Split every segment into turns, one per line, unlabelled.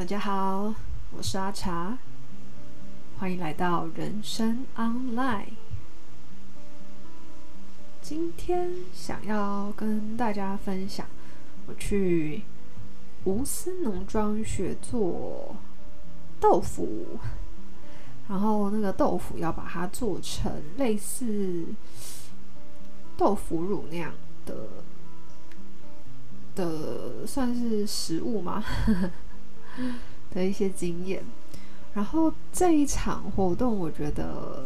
大家好，我是阿茶，欢迎来到人生 Online。今天想要跟大家分享，我去吴思农庄学做豆腐，然后那个豆腐要把它做成类似豆腐乳那样的。的算是食物吗？的一些经验，然后这一场活动，我觉得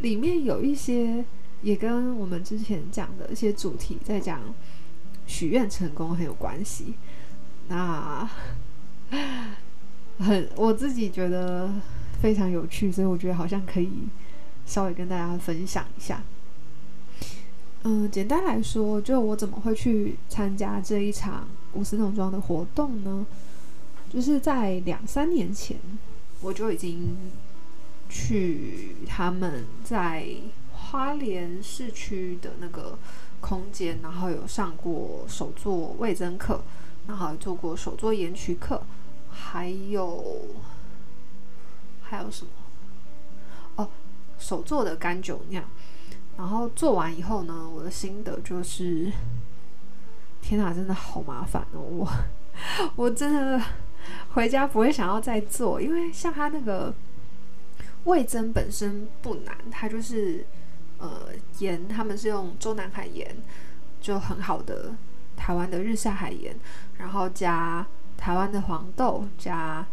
里面有一些也跟我们之前讲的一些主题在讲许愿成功很有关系。那很我自己觉得非常有趣，所以我觉得好像可以稍微跟大家分享一下。嗯，简单来说，就我怎么会去参加这一场吴思农庄的活动呢？就是在两三年前，我就已经去他们在花莲市区的那个空间，然后有上过手作味增课，然后做过手作盐曲课，还有还有什么？哦，手做的干酒酿。然后做完以后呢，我的心得就是，天哪，真的好麻烦哦！我 我真的回家不会想要再做，因为像它那个味增本身不难，它就是呃盐，他们是用中南海盐，就很好的台湾的日晒海盐，然后加台湾的黄豆，加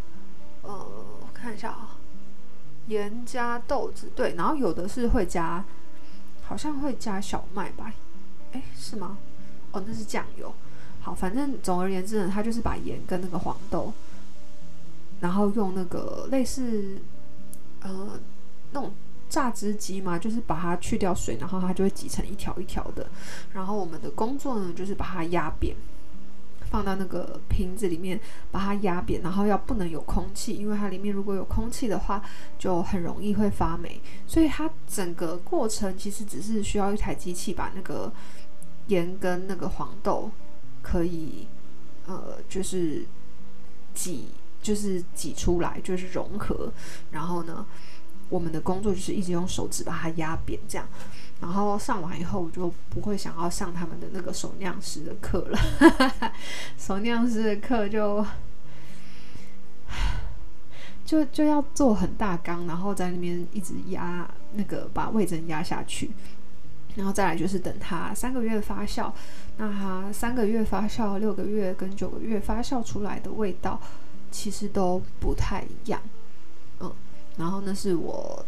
呃我看一下啊，盐加豆子，对，然后有的是会加。好像会加小麦吧？诶，是吗？哦，那是酱油。反正总而言之呢，它就是把盐跟那个黄豆，然后用那个类似呃那种榨汁机嘛，就是把它去掉水，然后它就会挤成一条一条的。然后我们的工作呢，就是把它压扁。放到那个瓶子里面，把它压扁，然后要不能有空气，因为它里面如果有空气的话，就很容易会发霉。所以它整个过程其实只是需要一台机器把那个盐跟那个黄豆可以呃，就是挤，就是挤出来，就是融合。然后呢，我们的工作就是一直用手指把它压扁，这样。然后上完以后，我就不会想要上他们的那个手酿师的课了。手酿师的课就就就要做很大缸，然后在那边一直压那个把味增压下去，然后再来就是等它三个月发酵。那它三个月发酵、六个月跟九个月发酵出来的味道其实都不太一样。嗯，然后那是我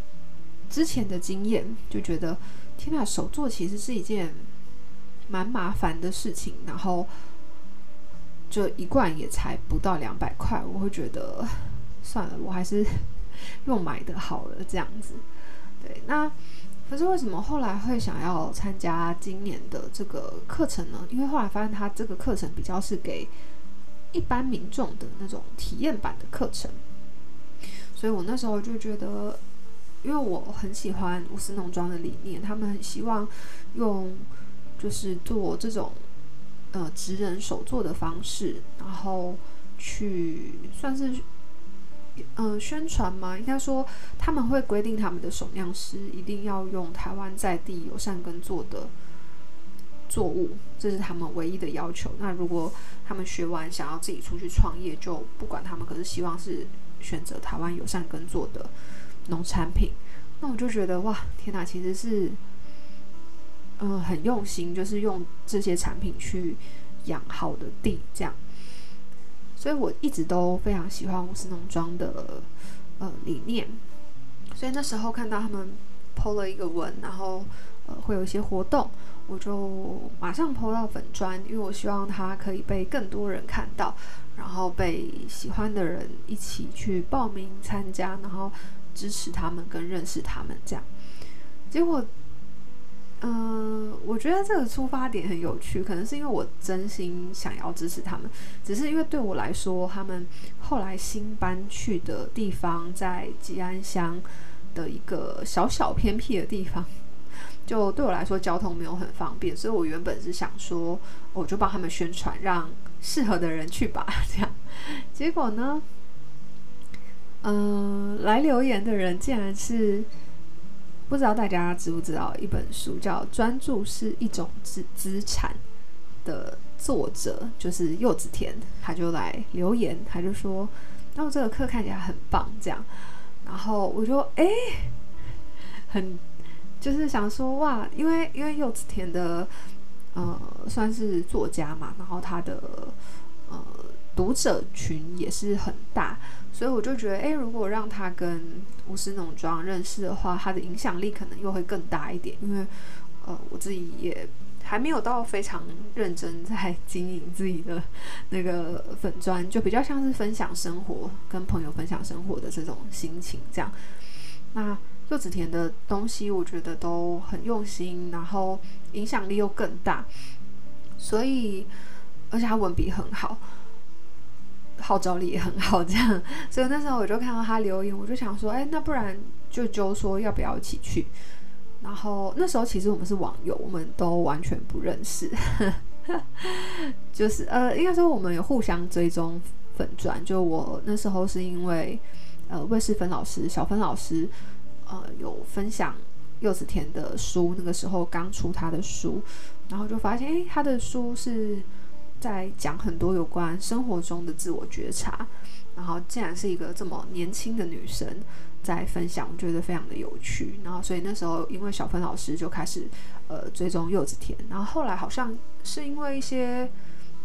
之前的经验，就觉得。天呐，手作其实是一件蛮麻烦的事情，然后就一罐也才不到两百块，我会觉得算了，我还是用买的好了这样子。对，那可是为什么后来会想要参加今年的这个课程呢？因为后来发现他这个课程比较是给一般民众的那种体验版的课程，所以我那时候就觉得。因为我很喜欢吴思农庄的理念，他们很希望用就是做这种呃职人手作的方式，然后去算是嗯、宣传吗？应该说他们会规定他们的手酿师一定要用台湾在地有善耕作的作物，这是他们唯一的要求。那如果他们学完想要自己出去创业，就不管他们，可是希望是选择台湾有善耕作的。农产品，那我就觉得哇，天哪，其实是，嗯、很用心，就是用这些产品去养好的地，这样。所以我一直都非常喜欢吴思农庄的呃理念。所以那时候看到他们 PO 了一个文，然后呃会有一些活动，我就马上 PO 到粉砖，因为我希望它可以被更多人看到，然后被喜欢的人一起去报名参加，然后。支持他们跟认识他们这样，结果，嗯、我觉得这个出发点很有趣，可能是因为我真心想要支持他们，只是因为对我来说，他们后来新搬去的地方在吉安乡的一个小小偏僻的地方，就对我来说交通没有很方便，所以我原本是想说，我就帮他们宣传，让适合的人去吧，这样，结果呢？嗯、来留言的人竟然是不知道大家知不知道一本书叫《专注是一种资资产》的作者，就是柚子田，他就来留言，他就说：“那我这个课看起来很棒，这样。”然后我就哎，很就是想说哇，因为因为柚子田的呃算是作家嘛，然后他的呃读者群也是很大。所以我就觉得，诶，如果让他跟无私农庄认识的话，他的影响力可能又会更大一点。因为，呃，我自己也还没有到非常认真在经营自己的那个粉砖，就比较像是分享生活，跟朋友分享生活的这种心情这样。那柚子甜的东西，我觉得都很用心，然后影响力又更大，所以而且他文笔很好。号召力也很好，这样，所以那时候我就看到他留言，我就想说，哎，那不然就就说要不要一起去？然后那时候其实我们是网友，我们都完全不认识，就是呃，应该说我们有互相追踪粉钻。就我那时候是因为呃魏世芬老师、小芬老师呃有分享柚子甜的书，那个时候刚出他的书，然后就发现，哎，他的书是。在讲很多有关生活中的自我觉察，然后竟然是一个这么年轻的女生在分享，我觉得非常的有趣。然后所以那时候因为小芬老师就开始呃追踪柚子甜，然后后来好像是因为一些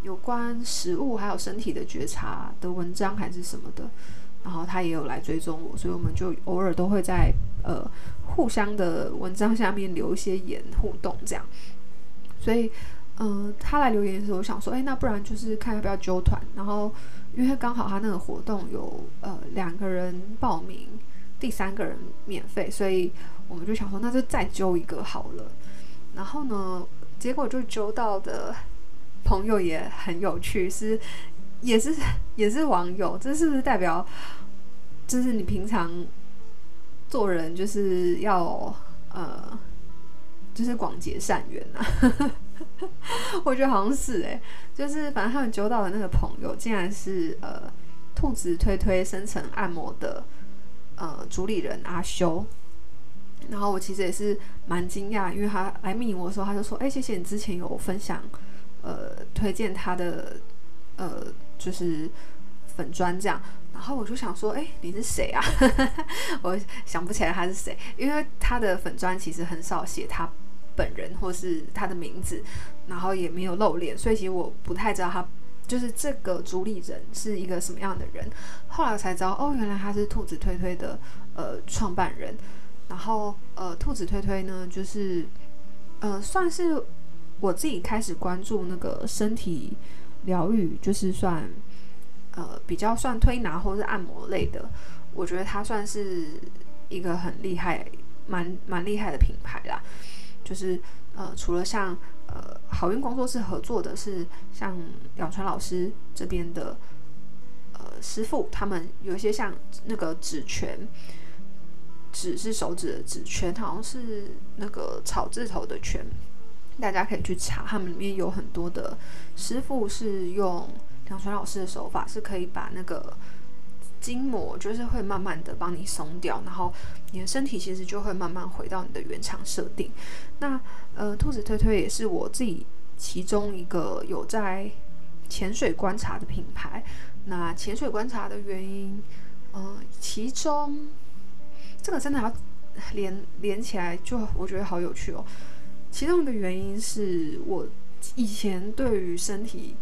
有关食物还有身体的觉察的文章还是什么的，然后他也有来追踪我，所以我们就偶尔都会在呃互相的文章下面留一些言互动这样，所以。嗯、他来留言的时候，我想说，哎，那不然就是看要不要揪团。然后，因为刚好他那个活动有呃两个人报名，第三个人免费，所以我们就想说，那就再揪一个好了。然后呢，结果就揪到的朋友也很有趣，是也是 也是网友。这是不是代表，就是你平常做人就是要呃，就是广结善缘、啊？我觉得好像是哎、就是反正他们揪到的那个朋友，竟然是呃兔子推推深层按摩的呃主理人阿修。然后我其实也是蛮惊讶，因为他来密我的时候，他就说：“哎、谢谢你之前有分享呃推荐他的呃就是粉砖这样。”然后我就想说：“哎、你是谁啊？” 我想不起来他是谁，因为他的粉砖其实很少写他。本人或是他的名字，然后也没有露脸，所以其实我不太知道他就是这个主理人是一个什么样的人。后来我才知道，哦，原来他是兔子推推的呃创办人。然后呃，兔子推推呢，就是呃算是我自己开始关注那个身体疗愈，就是算呃比较算推拿或是按摩类的。我觉得他算是一个很厉害、蛮蛮厉害的品牌啦。就是呃，除了像呃好运工作室合作的是像杨川老师这边的呃师傅，他们有一些像那个指拳，指是手指的指拳，好像是那个草字头的拳，大家可以去查，他们里面有很多的师傅是用杨川老师的手法，是可以把那个。筋膜就是会慢慢的帮你松掉，然后你的身体其实就会慢慢回到你的原厂设定。那呃，兔子推推也是我自己其中一个有在潜水观察的品牌。那潜水观察的原因，嗯、呃，其中这个真的要连连起来，就我觉得好有趣哦。其中一个原因是我以前对于身体。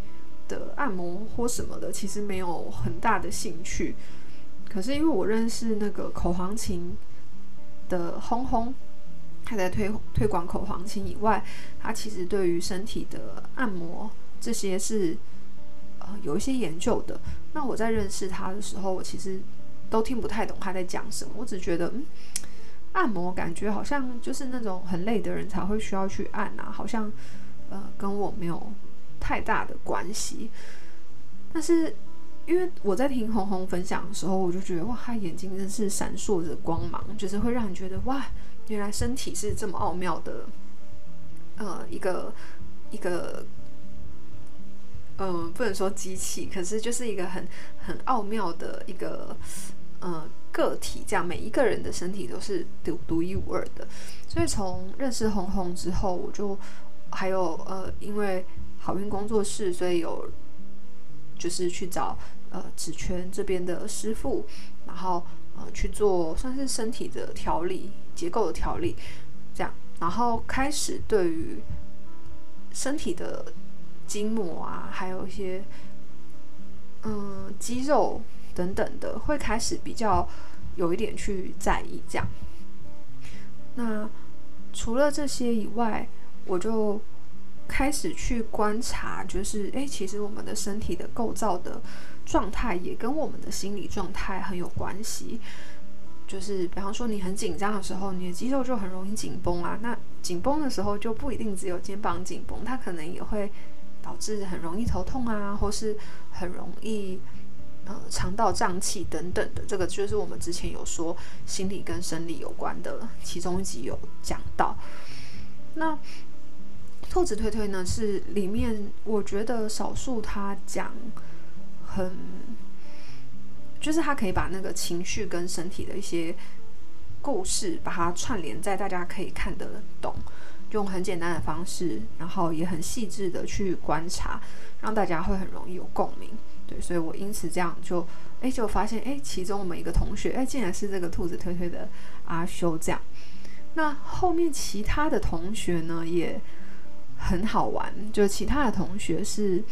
的按摩或什么的，其实没有很大的兴趣。可是因为我认识那个口簧琴的轰轰，他在推推广口簧琴以外，他其实对于身体的按摩这些是呃有一些研究的。那我在认识他的时候，我其实都听不太懂他在讲什么。我只觉得，嗯，按摩感觉好像就是那种很累的人才会需要去按啊，好像呃跟我没有。太大的关系，但是因为我在听红红分享的时候，我就觉得哇，他眼睛真是闪烁着光芒，就是会让你觉得哇，原来身体是这么奥妙的，呃，一个一个，嗯、不能说机器，可是就是一个很很奥妙的一个呃个体，这样每一个人的身体都是独独一无二的。所以从认识红红之后，我就还有呃，因为好运工作室，所以有就是去找呃指权这边的师傅，然后呃去做算是身体的调理、结构的调理，这样，然后开始对于身体的筋膜啊，还有一些。嗯，肌肉等等的，会开始比较有一点去在意这样。那除了这些以外，我就开始去观察，就是诶，其实我们的身体的构造的状态也跟我们的心理状态很有关系。就是比方说，你很紧张的时候，你的肌肉就很容易紧绷啊。那紧绷的时候，就不一定只有肩膀紧绷，它可能也会。导致很容易头痛啊，或是很容易呃肠道胀气等等的，这个就是我们之前有说心理跟生理有关的，其中一集有讲到。那兔子推推呢，是里面我觉得少数他讲很，就是他可以把那个情绪跟身体的一些故事，把它串联在大家可以看得懂。用很简单的方式，然后也很细致的去观察，让大家会很容易有共鸣。对，所以我因此这样就，哎，就发现，哎，其中我们一个同学，哎，竟然是这个兔子推推的阿修这样。那后面其他的同学呢，也很好玩，就其他的同学是，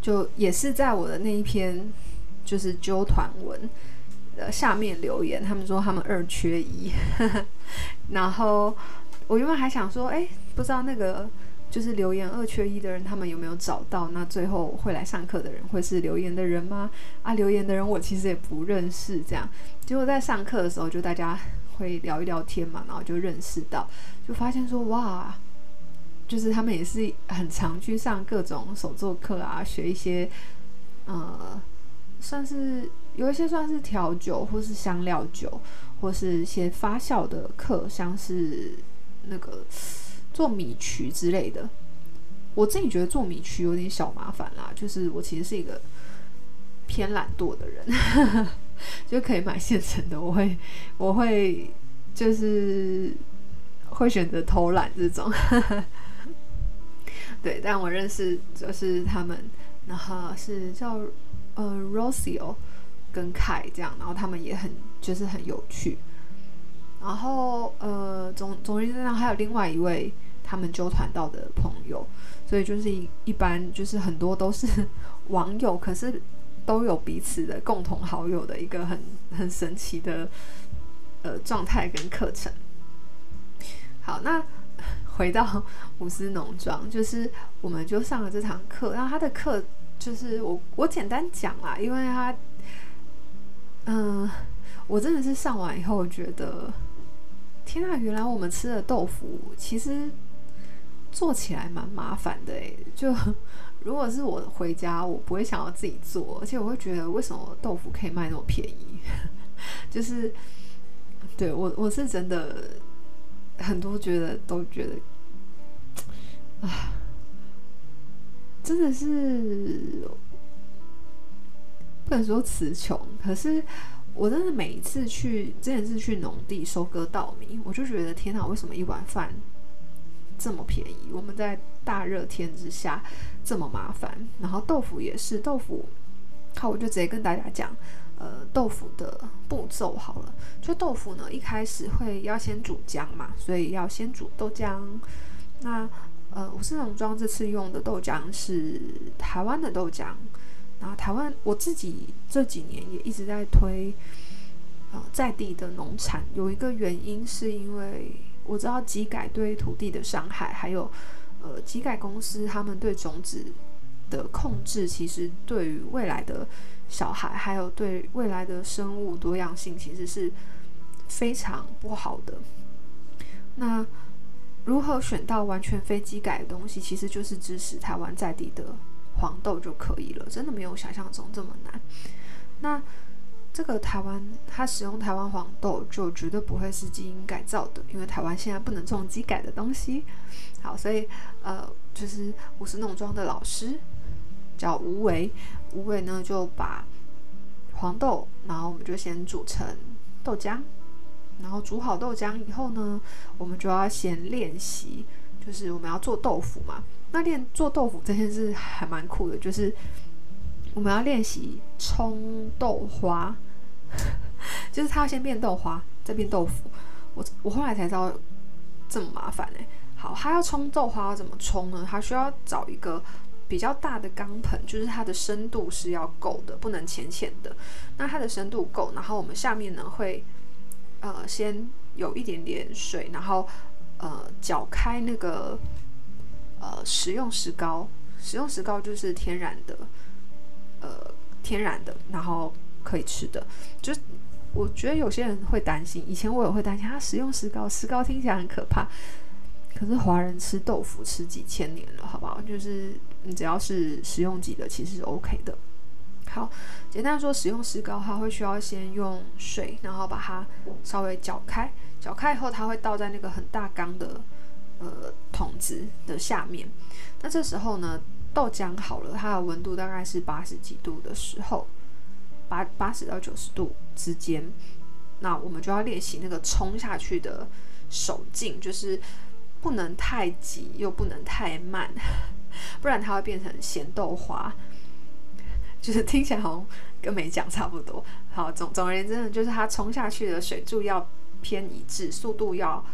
就也是在我的那一篇就是揪团文的下面留言，他们说他们二缺一，然后。我原本还想说，哎，不知道那个就是留言二缺一的人，他们有没有找到？那最后会来上课的人会是留言的人吗？啊，留言的人我其实也不认识，这样。结果在上课的时候，就大家会聊一聊天嘛，然后就认识到，就发现说，哇，就是他们也是很常去上各种手作课啊，学一些，呃，算是有一些算是调酒或是香料酒，或是一些发酵的课，像是。那个做米曲之类的，我自己觉得做米曲有点小麻烦啦。就是我其实是一个偏懒惰的人，就可以买现成的。我会，我会就是会选择偷懒这种。对，但我认识就是他们，然后是叫呃 Rosio 跟凯这样，然后他们也很就是很有趣。然后，呃，总总之上还有另外一位他们纠团到的朋友，所以就是一一般就是很多都是 网友，可是都有彼此的共同好友的一个很很神奇的呃状态跟课程。好，那回到 五思农庄，就是我们就上了这堂课，然后他的课就是我我简单讲啦，因为他，嗯、我真的是上完以后觉得。天啊，原来我们吃的豆腐其实做起来蛮麻烦的诶，就 如果是我回家，我不会想要自己做，而且我会觉得为什么豆腐可以卖那么便宜？就是对我我是真的很多觉得都觉得啊，真的是不能说词穷，可是。我真的每一次去，之前是去农地收割稻米，我就觉得天哪，为什么一碗饭这么便宜？我们在大热天之下这么麻烦。然后豆腐也是，豆腐，好，我就直接跟大家讲，呃，豆腐的步骤好了。就豆腐呢，一开始会要先煮浆嘛，所以要先煮豆浆。那呃，五思农庄这次用的豆浆是台湾的豆浆。然后台湾，我自己这几年也一直在推，呃，在地的农产。有一个原因是因为我知道机改对土地的伤害，还有呃，机改公司他们对种子的控制，其实对于未来的小孩，还有对未来的生物多样性，其实是非常不好的。那如何选到完全非基改的东西，其实就是支持台湾在地的。黄豆就可以了，真的没有想象中这么难。那这个台湾，它使用台湾黄豆就绝对不会是基因改造的，因为台湾现在不能种基改的东西。好，所以呃，就是五思农庄的老师叫吴伟，吴伟呢就把黄豆，然后我们就先煮成豆浆。然后煮好豆浆以后呢，我们就要先练习，就是我们要做豆腐嘛。那练做豆腐这件事还蛮酷的，就是我们要练习冲豆花，就是它要先变豆花，再变豆腐。我我后来才知道这么麻烦哎、好，它要冲豆花要怎么冲呢？它需要找一个比较大的钢盆，就是它的深度是要够的，不能浅浅的。那它的深度够，然后我们下面呢会。呃，先有一点点水，然后呃搅开那个呃食用石膏，食用石膏就是天然的，呃天然的，然后可以吃的。就我觉得有些人会担心，以前我也会担心，它食用石膏，石膏听起来很可怕。可是华人吃豆腐吃几千年了，好不好？就是你只要是食用级的，其实是 OK 的。好，简单说，使用石膏的话，会需要先用水，然后把它稍微搅开，搅开以后，它会倒在那个很大缸的呃桶子的下面。那这时候呢，豆浆好了，它的温度大概是八十几度的时候，八八十到九十度之间。那我们就要练习那个冲下去的手劲，就是不能太急，又不能太慢，不然它会变成咸豆花。就是听起来好像跟没讲差不多。好，总总而言之呢，就是它冲下去的水柱要偏一致，速度要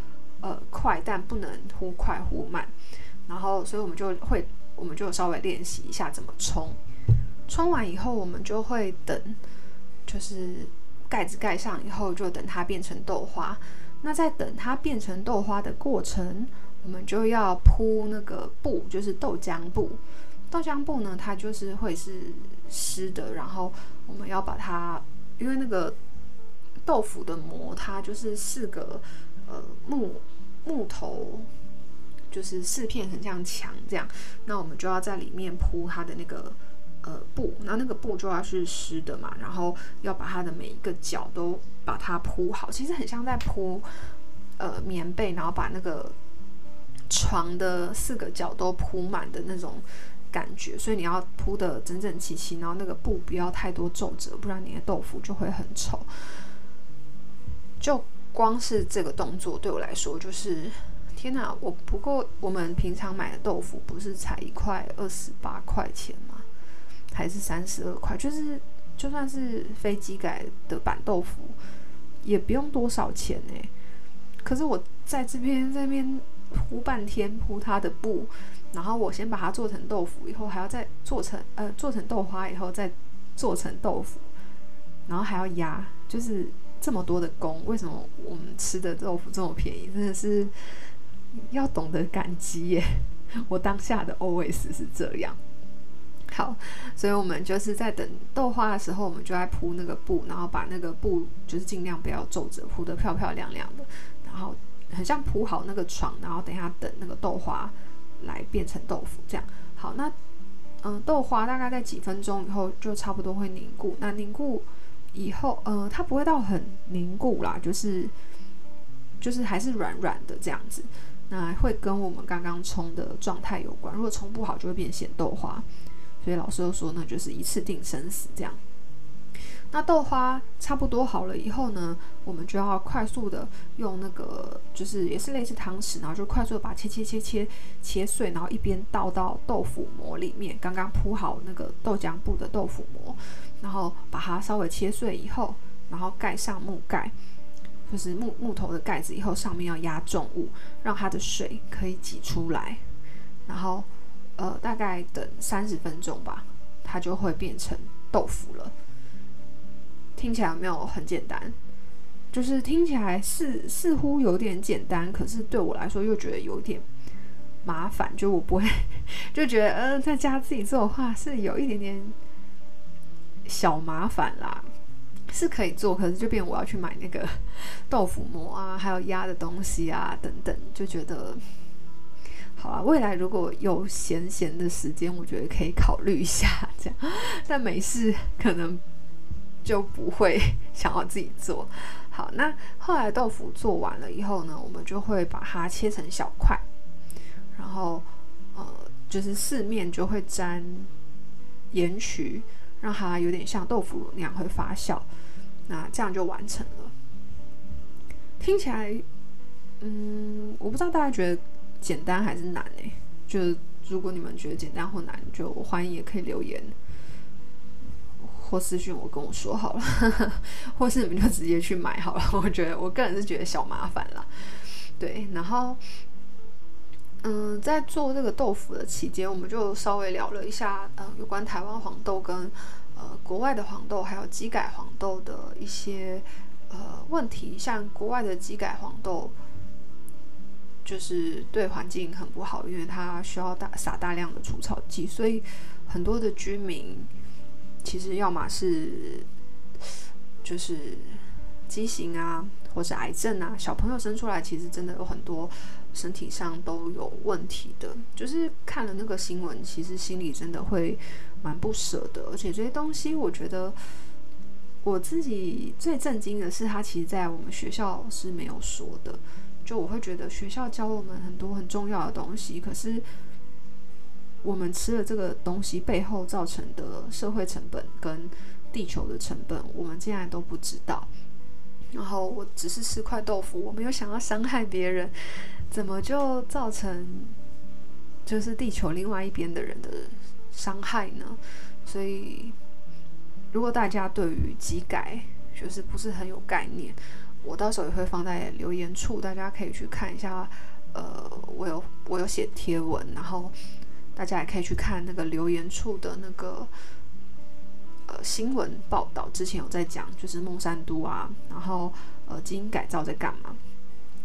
呃快，但不能忽快忽慢。然后，所以我们就会，我们就稍微练习一下怎么冲。冲完以后，我们就会等，就是盖子盖上以后，就等它变成豆花。那在等它变成豆花的过程，我们就要铺那个布，就是豆浆布。豆浆布呢，它就是会是湿的，然后我们要把它，因为那个豆腐的膜，它就是四个呃木木头，就是四片很像墙这样，那我们就要在里面铺它的那个呃布，那那个布就要是湿的嘛，然后要把它的每一个角都把它铺好，其实很像在铺呃棉被，然后把那个床的四个角都铺满的那种。感觉，所以你要铺得整整齐齐，然后那个布不要太多皱褶，不然你的豆腐就会很丑。就光是这个动作对我来说，就是天哪！我不过我们平常买的豆腐不是才一块二十八块钱吗？还是三十二块？就是就算是飞机改的板豆腐，也不用多少钱呢。可是我在这边这边铺半天铺它的布。然后我先把它做成豆腐，以后还要再做成呃做成豆花，以后再做成豆腐，然后还要压，就是这么多的工，为什么我们吃的豆腐这么便宜？真的是要懂得感激耶！我当下的 OS 是这样。好，所以我们就是在等豆花的时候，我们就在铺那个布，然后把那个布就是尽量不要皱褶，铺得漂漂亮亮的，然后很像铺好那个床，然后等一下等那个豆花。来变成豆腐，这样好。那嗯，豆花大概在几分钟以后就差不多会凝固。那凝固以后，呃，它不会到很凝固啦，就是就是还是软软的这样子。那会跟我们刚刚冲的状态有关。如果冲不好，就会变咸豆花。所以老师又说，那就是一次定生死这样。那豆花差不多好了以后呢，我们就要快速的用那个，就是也是类似汤匙，然后就快速的把切切切切切碎，然后一边倒到豆腐膜里面，刚刚铺好那个豆浆布的豆腐膜，然后把它稍微切碎以后，然后盖上木盖，就是木木头的盖子，以后上面要压重物，让它的水可以挤出来，然后呃大概等三十分钟吧，它就会变成豆腐了。听起来没有很简单？就是听起来似似乎有点简单，可是对我来说又觉得有点麻烦。就我不会 就觉得，嗯、呃，在家自己做的话是有一点点小麻烦啦，是可以做，可是就变我要去买那个 豆腐膜啊，还有压的东西啊等等，就觉得好啊。未来如果有闲闲的时间，我觉得可以考虑一下这样，但没事可能。就不会想要自己做。好，那后来豆腐做完了以后呢，我们就会把它切成小块，然后呃，就是四面就会沾盐曲，让它有点像豆腐那样会发酵，那这样就完成了。听起来，嗯，我不知道大家觉得简单还是难呢？就是如果你们觉得简单或难，就欢迎也可以留言或私讯我跟我说好了，或是你们就直接去买好了。我觉得我个人是觉得小麻烦啦。对，然后，嗯，在做这个豆腐的期间，我们就稍微聊了一下，嗯，有关台湾黄豆跟呃国外的黄豆还有基改黄豆的一些。呃，问题像国外的基改黄豆，就是对环境很不好，因为它需要大撒大量的除草剂，所以很多的居民其实要么是就是畸形啊，或是癌症啊，小朋友生出来其实真的有很多身体上都有问题的。就是看了那个新闻，其实心里真的会蛮不舍的，而且这些东西我觉得。我自己最震惊的是，他其实，在我们学校是没有说的。就我会觉得学校教我们很多很重要的东西，可是我们吃了这个东西背后造成的社会成本跟地球的成本，我们竟然都不知道。然后我只是吃块豆腐，我没有想要伤害别人，怎么就造成就是地球另外一边的人的伤害呢？所以。如果大家对于机改就是不是很有概念，我到时候也会放在留言处，大家可以去看一下。呃，我有我有写贴文，然后大家也可以去看那个留言处的那个呃新闻报道。之前有在讲，就是孟山都啊，然后呃基因改造在干嘛？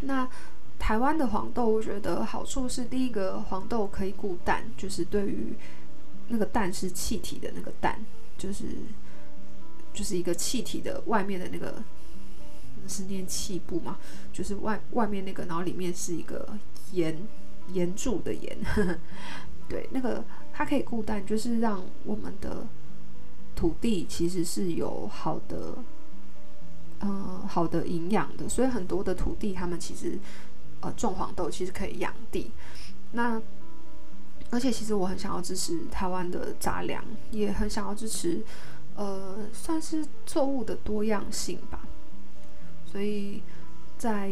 那台湾的黄豆，我觉得好处是第一个，黄豆可以固氮，就是对于那个氮是气体的那个氮，就是。就是一个气体的外面的那个是念气部嘛，就是外外面那个，然后里面是一个盐盐柱的盐，对，那个它可以固氮，就是让我们的土地其实是有好的，嗯、好的营养的，所以很多的土地他们其实呃种黄豆其实可以养地。那而且其实我很想要支持台湾的杂粮，也很想要支持。呃，算是作物的多样性吧，所以在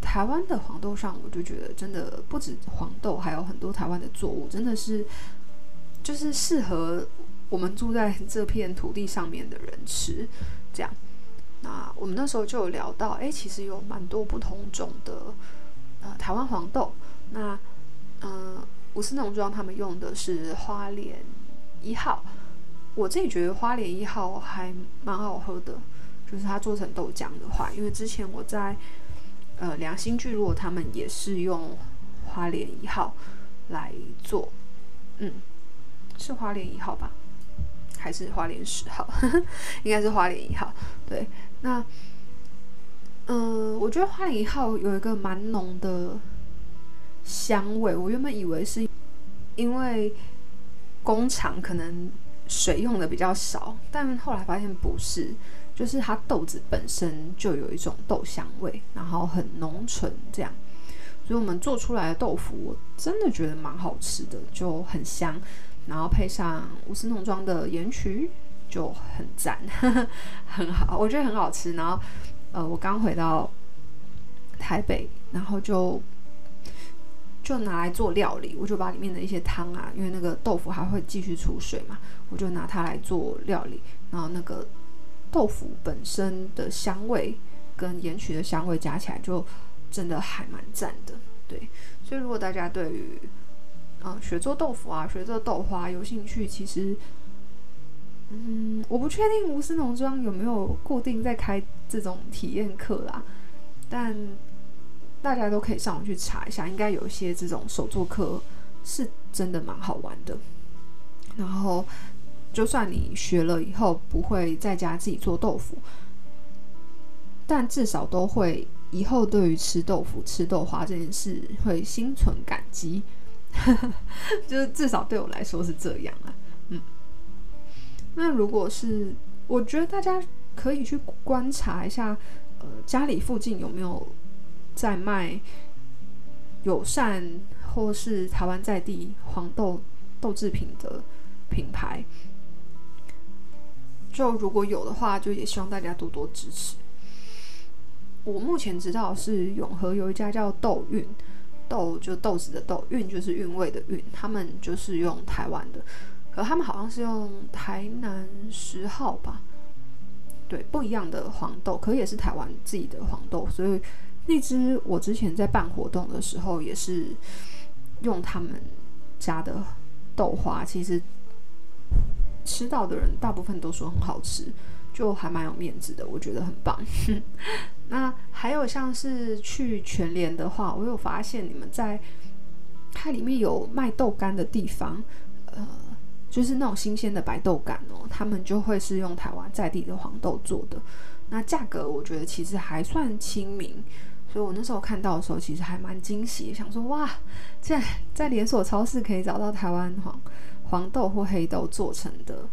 台湾的黄豆上，我就觉得真的不止黄豆，还有很多台湾的作物，真的是就是适合我们住在这片土地上面的人吃。这样，那我们那时候就有聊到，哎，其实有蛮多不同种的呃台湾黄豆。那嗯，五四农庄他们用的是花莲一号。我自己觉得花莲一号还蛮好喝的，就是它做成豆浆的话，因为之前我在呃良心聚落，他们也是用花莲一号来做，嗯，是花莲一号吧，还是花莲十号？应该是花莲一号。对，那嗯、我觉得花莲一号有一个蛮浓的香味，我原本以为是因为工厂可能。水用的比较少，但后来发现不是，就是它豆子本身就有一种豆香味，然后很浓醇这样，所以我们做出来的豆腐我真的觉得蛮好吃的，就很香，然后配上五四农庄的盐曲就很赞，很好，我觉得很好吃。然后呃，我刚回到台北，然后就。就拿来做料理，我就把里面的一些汤啊，因为那个豆腐还会继续出水嘛，我就拿它来做料理。然后那个豆腐本身的香味跟盐曲的香味加起来，就真的还蛮赞的。对，所以如果大家对于嗯学做豆腐啊、学做豆花有兴趣，其实嗯，我不确定吴思农庄有没有固定在开这种体验课啦，但。大家都可以上网去查一下，应该有一些这种手作课是真的蛮好玩的。然后，就算你学了以后不会在家自己做豆腐，但至少都会以后对于吃豆腐、吃豆花这件事会心存感激。就是至少对我来说是这样啊。嗯，那如果是我觉得大家可以去观察一下，呃，家里附近有没有。在卖友善或是台湾在地黄豆豆制品的品牌，就如果有的话，就也希望大家多多支持。我目前知道是永和有一家叫豆韵，豆就豆子的豆，韵就是韵味的韵，他们就是用台湾的，可他们好像是用台南十号吧，对，不一样的黄豆，可也是台湾自己的黄豆，所以那只我之前在办活动的时候也是用他们家的豆花，其实吃到的人大部分都说很好吃。就还蛮有面子的，我觉得很棒。那还有像是去全联的话，我有发现你们在它里面有卖豆干的地方，呃，就是那种新鲜的白豆干哦，他们就会是用台湾在地的黄豆做的。那价格我觉得其实还算亲民，所以我那时候看到的时候其实还蛮惊喜，想说哇，竟然在连锁超市可以找到台湾黄黄豆或黑豆做成的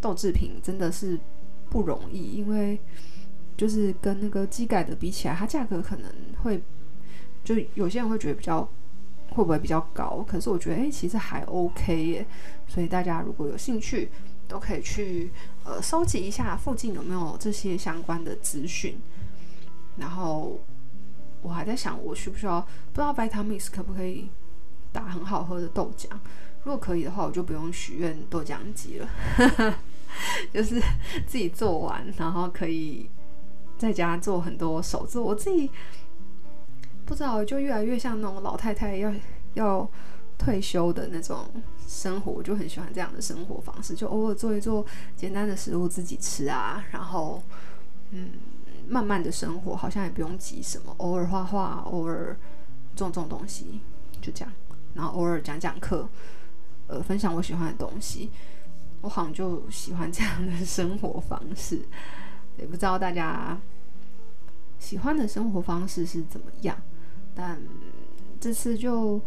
豆制品，真的是。不容易，因为就是跟那个机改的比起来，它价格可能会就有些人会觉得比较会不会比较高？可是我觉得哎、其实还 OK 耶。所以大家如果有兴趣，都可以去呃收集一下附近有没有这些相关的资讯。然后我还在想，我需不需要不知道 Vitamix 可不可以打很好喝的豆浆？如果可以的话，我就不用许愿豆浆机了。就是自己做完，然后可以在家做很多手作。我自己不知道，就越来越像那种老太太要要退休的那种生活，我就很喜欢这样的生活方式。就偶尔做一做简单的食物自己吃啊，然后嗯，慢慢的生活，好像也不用急什么。偶尔画画，偶尔种种东西，就这样。然后偶尔讲讲课，呃，分享我喜欢的东西。我好像就喜欢这样的生活方式，也不知道大家喜欢的生活方式是怎么样。但这次就，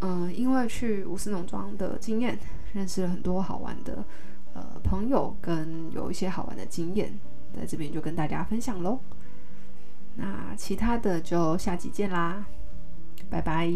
嗯、因为去五四农庄的经验，认识了很多好玩的呃朋友，跟有一些好玩的经验，在这边就跟大家分享喽。那其他的就下集见啦，拜拜。